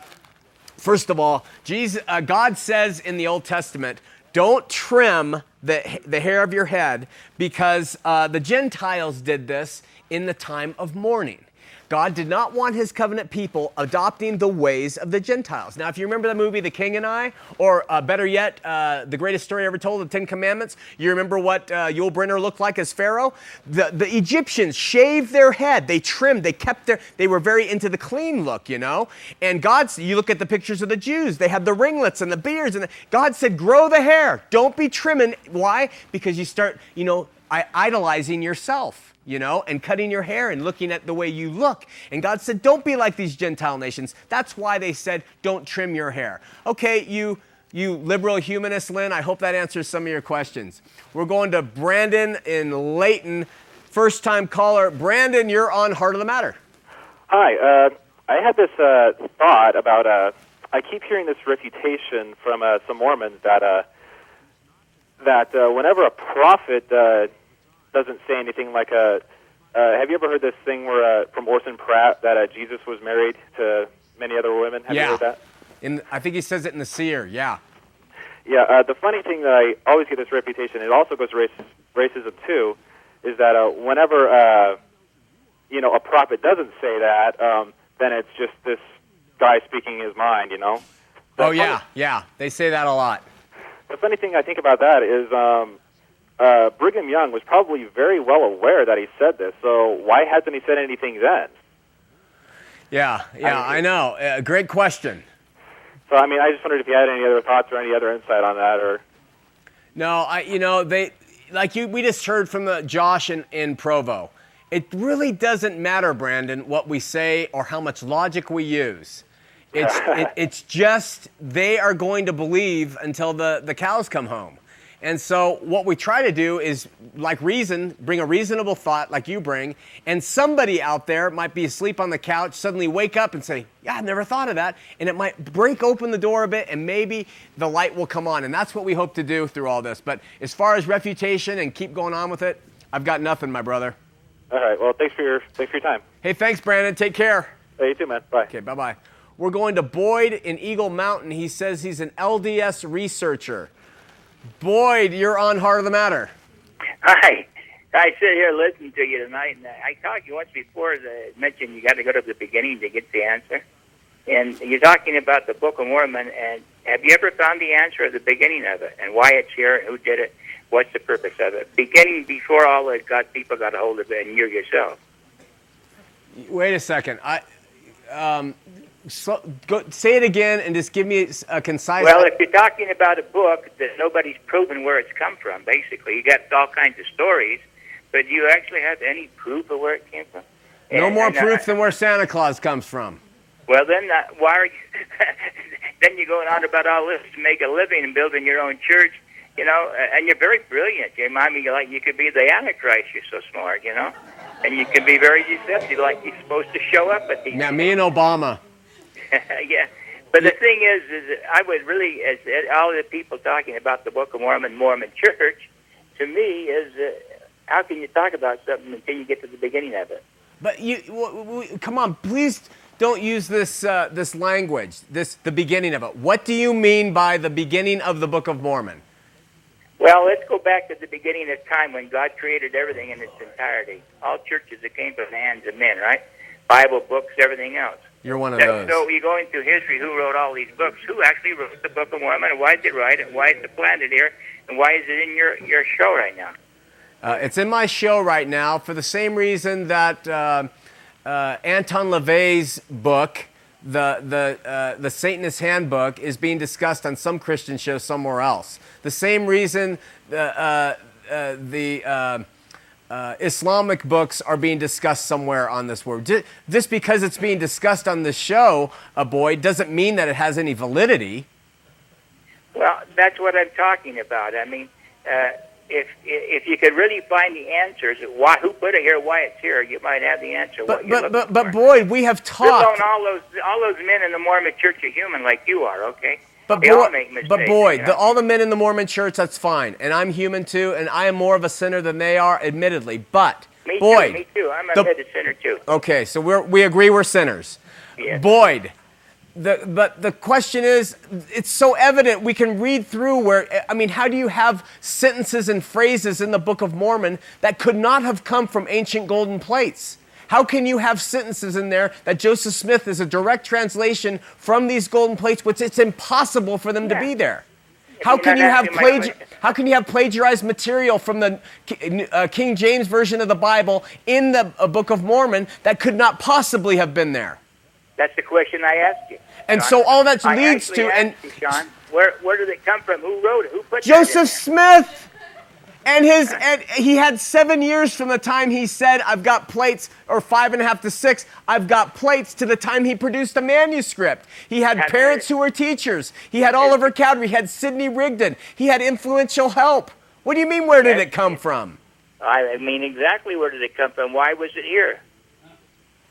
First of all, Jesus, uh, God says in the Old Testament, don't trim the, the hair of your head because uh, the Gentiles did this in the time of mourning. God did not want his covenant people adopting the ways of the Gentiles. Now, if you remember the movie The King and I, or uh, better yet, uh, the greatest story ever told, The Ten Commandments, you remember what uh, Yul Brynner looked like as Pharaoh? The, the Egyptians shaved their head, they trimmed, they kept their, they were very into the clean look, you know? And God, you look at the pictures of the Jews, they had the ringlets and the beards, and the, God said, grow the hair, don't be trimming. Why? Because you start, you know, idolizing yourself you know, and cutting your hair and looking at the way you look. And God said, Don't be like these Gentile nations. That's why they said, Don't trim your hair. Okay, you. You liberal humanist, Lynn, I hope that answers some of your questions. We're going to Brandon in Layton, first time caller. Brandon, you're on Heart of the Matter. Hi. Uh, I had this uh, thought about, uh, I keep hearing this refutation from uh, some Mormons that, uh, that uh, whenever a prophet doesn't say anything like a. Uh, have you ever heard this thing where uh, from Orson Pratt that uh, Jesus was married to many other women? Have yeah. you heard that? In, I think he says it in the Seer. Yeah. Yeah. Uh, the funny thing that I always get this reputation. It also goes to race, racism too, is that uh, whenever uh, you know a prophet doesn't say that, um, then it's just this guy speaking his mind. You know. The oh yeah, yeah. They say that a lot. The funny thing I think about that is um, uh, Brigham Young was probably very well aware that he said this. So why hasn't he said anything then? Yeah, yeah, I, I know. Uh, great question. So I mean, I just wondered if you had any other thoughts or any other insight on that, or. No, I you know they like you we just heard from the Josh in, in Provo. It really doesn't matter, Brandon, what we say or how much logic we use. It's it, it's just they are going to believe until the, the cows come home. And so, what we try to do is, like reason, bring a reasonable thought like you bring, and somebody out there might be asleep on the couch, suddenly wake up and say, Yeah, I've never thought of that. And it might break open the door a bit, and maybe the light will come on. And that's what we hope to do through all this. But as far as refutation and keep going on with it, I've got nothing, my brother. All right. Well, thanks for your thanks for your time. Hey, thanks, Brandon. Take care. Hey, you too, man. Bye. Okay, bye bye. We're going to Boyd in Eagle Mountain. He says he's an LDS researcher. Boyd, you're on Heart of the Matter. Hi. I sit here listening to you tonight, and I talked to you once before that mentioned you got to go to the beginning to get the answer. And you're talking about the Book of Mormon, and have you ever found the answer at the beginning of it, and why it's here, and who did it, what's the purpose of it? Beginning before all the got people got a hold of it, and you yourself. Wait a second. I um, so, go, say it again and just give me a concise. Well, if you're talking about a book that nobody's proven where it's come from, basically, you got all kinds of stories, but do you actually have any proof of where it came from? No and, more and, uh, proof uh, than where Santa Claus comes from. Well, then uh, why are you? then you're going on about all this to make a living and building your own church, you know? And you're very brilliant. You remind me like you could be the Antichrist. You're so smart, you know. And you can be very deceptive, like you're supposed to show up at these. Now, me and Obama. yeah. But the thing is, is I would really, as all the people talking about the Book of Mormon, Mormon Church, to me is, uh, how can you talk about something until you get to the beginning of it? But you, w- w- come on, please don't use this uh, this language. This the beginning of it. What do you mean by the beginning of the Book of Mormon? Well, let's go back to the beginning of time when God created everything in its entirety. All churches that came from the hands of men, right? Bible books, everything else. You're one of So- those. So you go into history, who wrote all these books? Who actually wrote the Book of Mormon? Why did it write it? Why is it planted here? And why is it in your, your show right now? Uh, it's in my show right now for the same reason that uh, uh, Anton LaVey's book, the, the, uh, the Satanist Handbook, is being discussed on some Christian show somewhere else. The same reason uh, uh, uh, the uh, Islamic books are being discussed somewhere on this world. Ju- Just because it's being discussed on this show, uh, boy, doesn't mean that it has any validity. Well, that's what I'm talking about. I mean, uh, if if you could really find the answers, why who put it here, why it's here, you might have the answer. what But, but, but, but Boyd, we have talked. all those all those men in the Mormon Church are human like you are. Okay, But boy, mistakes. but boy, the, all the men in the Mormon church, that's fine. And I'm human too, and I am more of a sinner than they are, admittedly. But, me Boyd, too, me too. I'm a the- headed sinner too. okay, so we're, we agree we're sinners. Yes. Boyd, the, but the question is, it's so evident we can read through where, I mean, how do you have sentences and phrases in the Book of Mormon that could not have come from ancient golden plates? How can you have sentences in there that Joseph Smith is a direct translation from these golden plates, which it's impossible for them to be there? How can you have plagi- How can you have plagiarized material from the uh, King James version of the Bible in the uh, Book of Mormon that could not possibly have been there? That's the question I asked you. And John. so all that leads to- and- you, John, where where did it come from? Who wrote it? Who put Joseph? Smith. And his and he had seven years from the time he said, I've got plates, or five and a half to six, I've got plates to the time he produced a manuscript. He had parents who were teachers. He had Oliver Cowdery, he had Sidney Rigdon, he had influential help. What do you mean, where did it come from? I mean, exactly where did it come from? Why was it here?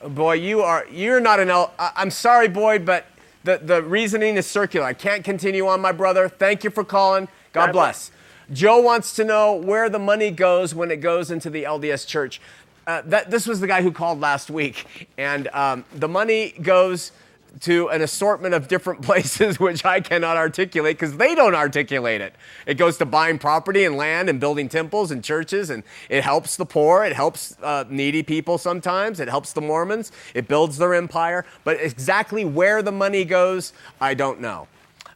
Boy, you are you're not an I- I'm sorry, Boyd, but the, the reasoning is circular. I can't continue on, my brother. Thank you for calling. God God bless. Joe wants to know where the money goes when it goes into the LDS church. Uh, that, this was the guy who called last week, and um, the money goes to an assortment of different places which I cannot articulate because they don't articulate it. It goes to buying property and land and building temples and churches, and it helps the poor. It helps uh, needy people sometimes. It helps the Mormons. It builds their empire. But exactly where the money goes, I don't know.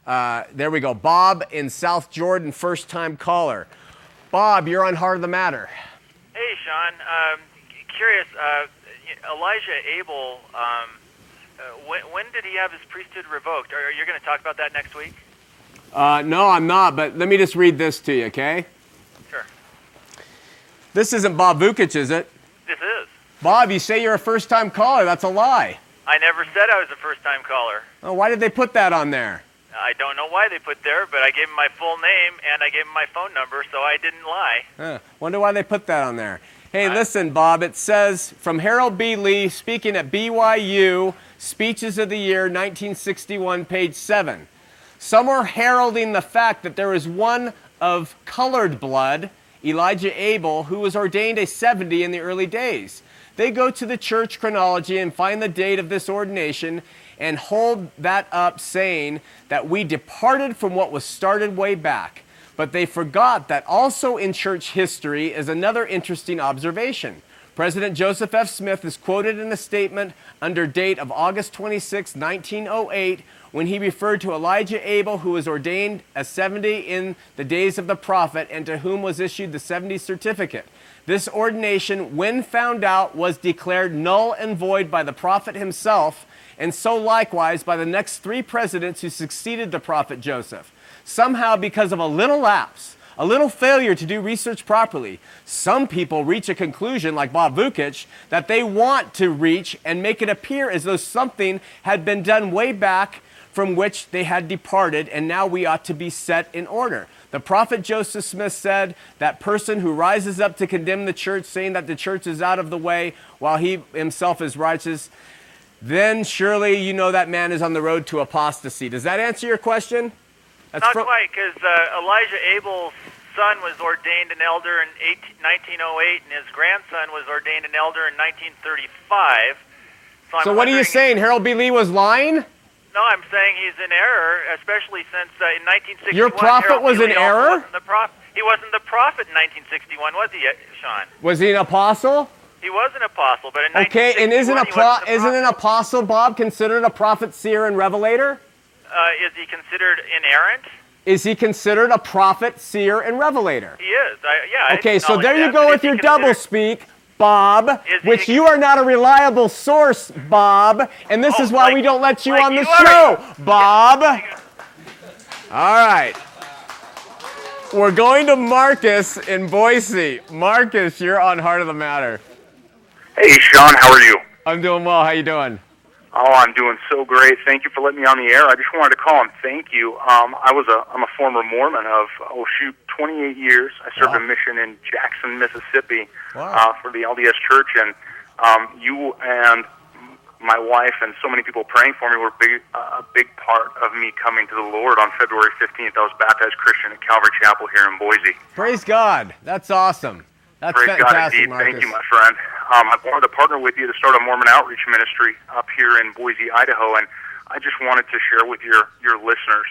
Uh, there we go. Bob in South Jordan, first time caller. Bob, you're on Heart of the Matter. Hey, Shawn. Um, curious, uh, Elijah Abel, um, uh, when, when did he have his priesthood revoked? Are, are you going to talk about that next week? Uh, no, I'm not, but let me just read this to you, okay? Sure. This isn't Bob Vukic, is it? This is. Bob, you say you're a first time caller. That's a lie. I never said I was a first-time caller. Oh, why did they put that on there? I don't know why they put there, but I gave him my full name and I gave him my phone number, so I didn't lie. Huh, wonder why they put that on there. Hey, listen, Bob, it says from Harold B. Lee speaking at BYU, Speeches of the Year, 1961, page 7. Some are heralding the fact that there is one of colored blood, Elijah Abel, who was ordained a 70 in the early days. They go to the church chronology and find the date of this ordination and hold that up, saying that we departed from what was started way back. But they forgot that also in church history is another interesting observation. President Joseph F. Smith is quoted in a statement under date of August 26, 1908, when he referred to Elijah Abel, who was ordained as 70 in the days of the prophet, and to whom was issued the 70 certificate. This ordination, when found out, was declared null and void by the prophet himself, and so likewise by the next three presidents who succeeded the prophet Joseph. Somehow, because of a little lapse, a little failure to do research properly, some people reach a conclusion, like Bob Vukic, that they want to reach and make it appear as though something had been done way back from which they had departed, and now we ought to be set in order. The prophet Joseph Smith said, That person who rises up to condemn the church, saying that the church is out of the way while he himself is righteous, then surely you know that man is on the road to apostasy. Does that answer your question? That's Not fro- quite, because uh, Elijah Abel's son was ordained an elder in 18, 1908, and his grandson was ordained an elder in 1935. So, So what are you saying? Harold B. Lee was lying? No, I'm saying he's in error, especially since uh, in 1961. Your prophet Harold was in error? Wasn't the prof- he wasn't the prophet in 1961, was he, uh, Shawn? Was he an apostle? He was an apostle, but in Okay, and isn't a 1961 pro- isn't an apostle Bob considered a prophet, seer, and revelator? Uh, is he considered inerrant? Is he considered a prophet, seer, and revelator? He is. I, yeah. Okay, so there you that, go with your considered- double speak, Bob, Is he- which you are not a reliable source, Bob, and this is why we don't let you Oh, like on the are. show, Bob. All right. We're going to Marcus in Boise. Marcus, you're on Heart of the Matter. Hey, Shawn, how are you? I'm doing well. How you doing? Oh, I'm doing so great. Thank you for letting me on the air. I just wanted to call and thank you. Um, I was a I'm a former Mormon of oh shoot 28 years. I served Wow. a mission in Jackson, Mississippi, Wow. uh, for the LDS Church, and um, you and my wife and so many people praying for me were big, uh, a big part of me coming to the Lord on February 15th. I was baptized Christian at Calvary Chapel here in Boise. Praise God. That's awesome. That's Praise God indeed. Marcus. Thank you, my friend. Um, I wanted to partner with you to start a Mormon outreach ministry up here in Boise, Idaho, and I just wanted to share with your your listeners.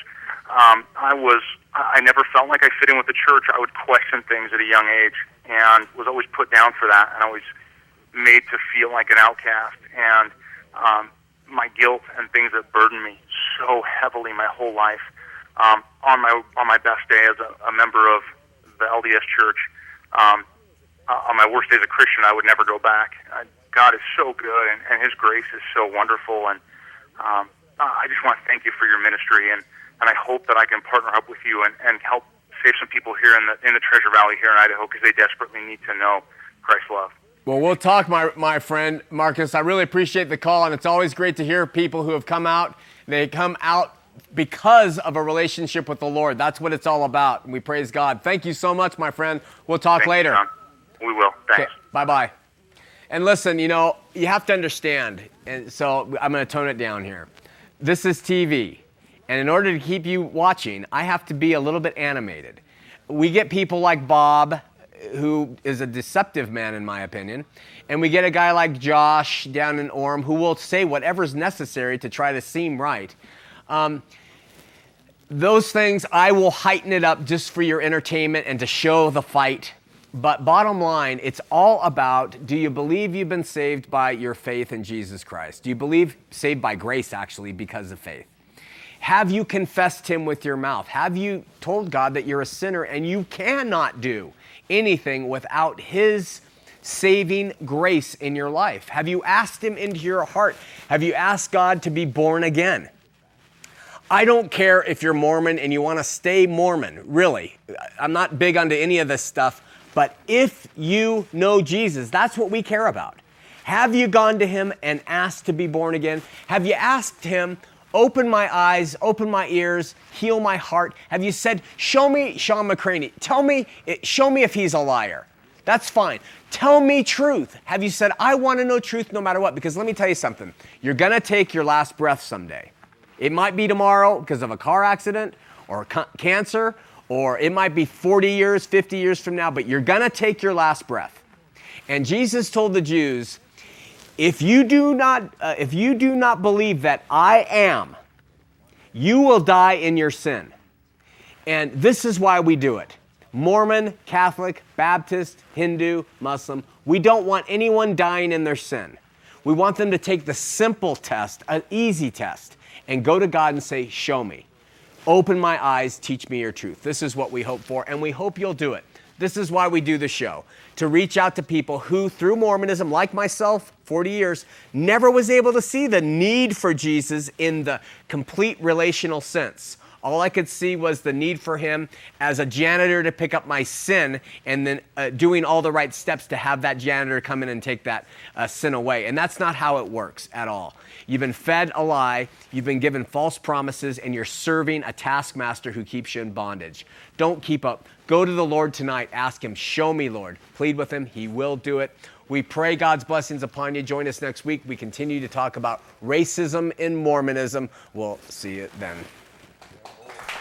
Um, I was I I never felt like I fit in with the church. I would question things at a young age, and was always put down for that, and always made to feel like an outcast. And um, my guilt and things that burdened me so heavily my whole life. Um, on my on my best day as a, a member of the LDS Church, um, uh, on my worst day as a Christian, I would never go back. Uh, God is so good, and, and His grace is so wonderful, and um, uh, I just want to thank you for your ministry, and, and I hope that I can partner up with you and, and help save some people here in the in the Treasure Valley here in Idaho because they desperately need to know Christ's love. Well, we'll talk, my, my friend Marcus. I really appreciate the call, and it's always great to hear people who have come out. They come out because of a relationship with the Lord. That's what it's all about. And we praise God. Thank you so much, my friend. We'll talk Thank you, later. John. We will. Thanks. Bye bye. And listen, you know, you have to understand, and so I'm going to tone it down here. This is TV. And in order to keep you watching, I have to be a little bit animated. We get people like Bob, who is a deceptive man, in my opinion. And we get a guy like Josh down in Orem who will say whatever's necessary to try to seem right. Um, those things, I will heighten it up just for your entertainment and to show the fight. But bottom line, it's all about do you believe you've been saved by your faith in Jesus Christ? Do you believe saved by grace, actually, because of faith? Have you confessed Him with your mouth? Have you told God that you're a sinner and you cannot do anything without His saving grace in your life? Have you asked Him into your heart? Have you asked God to be born again? I don't care if you're Mormon and you want to stay Mormon, really. I'm not big onto any of this stuff, but if you know Jesus, that's what we care about. Have you gone to him and asked to be born again? Have you asked him, open my eyes, open my ears, heal my heart? Have you said, show me Shawn McCraney, tell me, eh, show me if he's a liar? That's fine. Tell me truth. Have you said, I want to know truth no matter what? Because let me tell you something. You're going to take your last breath someday. It might be tomorrow because of a car accident or ca- cancer, or it might be 40 years, 50 years from now, but you're to take your last breath. And Jesus told the Jews, if you do not uh, if you do not believe that I am, you will die in your sin. And this is why we do it. Mormon, Catholic, Baptist, Hindu, Muslim, we don't want anyone dying in their sin. We want them to take the simple test, an easy test, and go to God and say, Show me. Open my eyes, teach me your truth. This is what we hope for, and we hope you'll do it. This is why we do the show to reach out to people who, through Mormonism, like myself, 40 years, never was able to see the need for Jesus in the complete relational sense. All I could see was the need for him as a janitor to pick up my sin and then uh, doing all the right steps to have that janitor come in and take that uh, sin away. And that's not how it works at all. You've been fed a lie, you've been given false promises, and you're serving a taskmaster who keeps you in bondage. Don't keep up. Go to the Lord tonight. Ask Him, Show me, Lord. Plead with Him. He will do it. We pray God's blessings upon you. Join us next week. We continue to talk about racism in Mormonism. We'll see you then.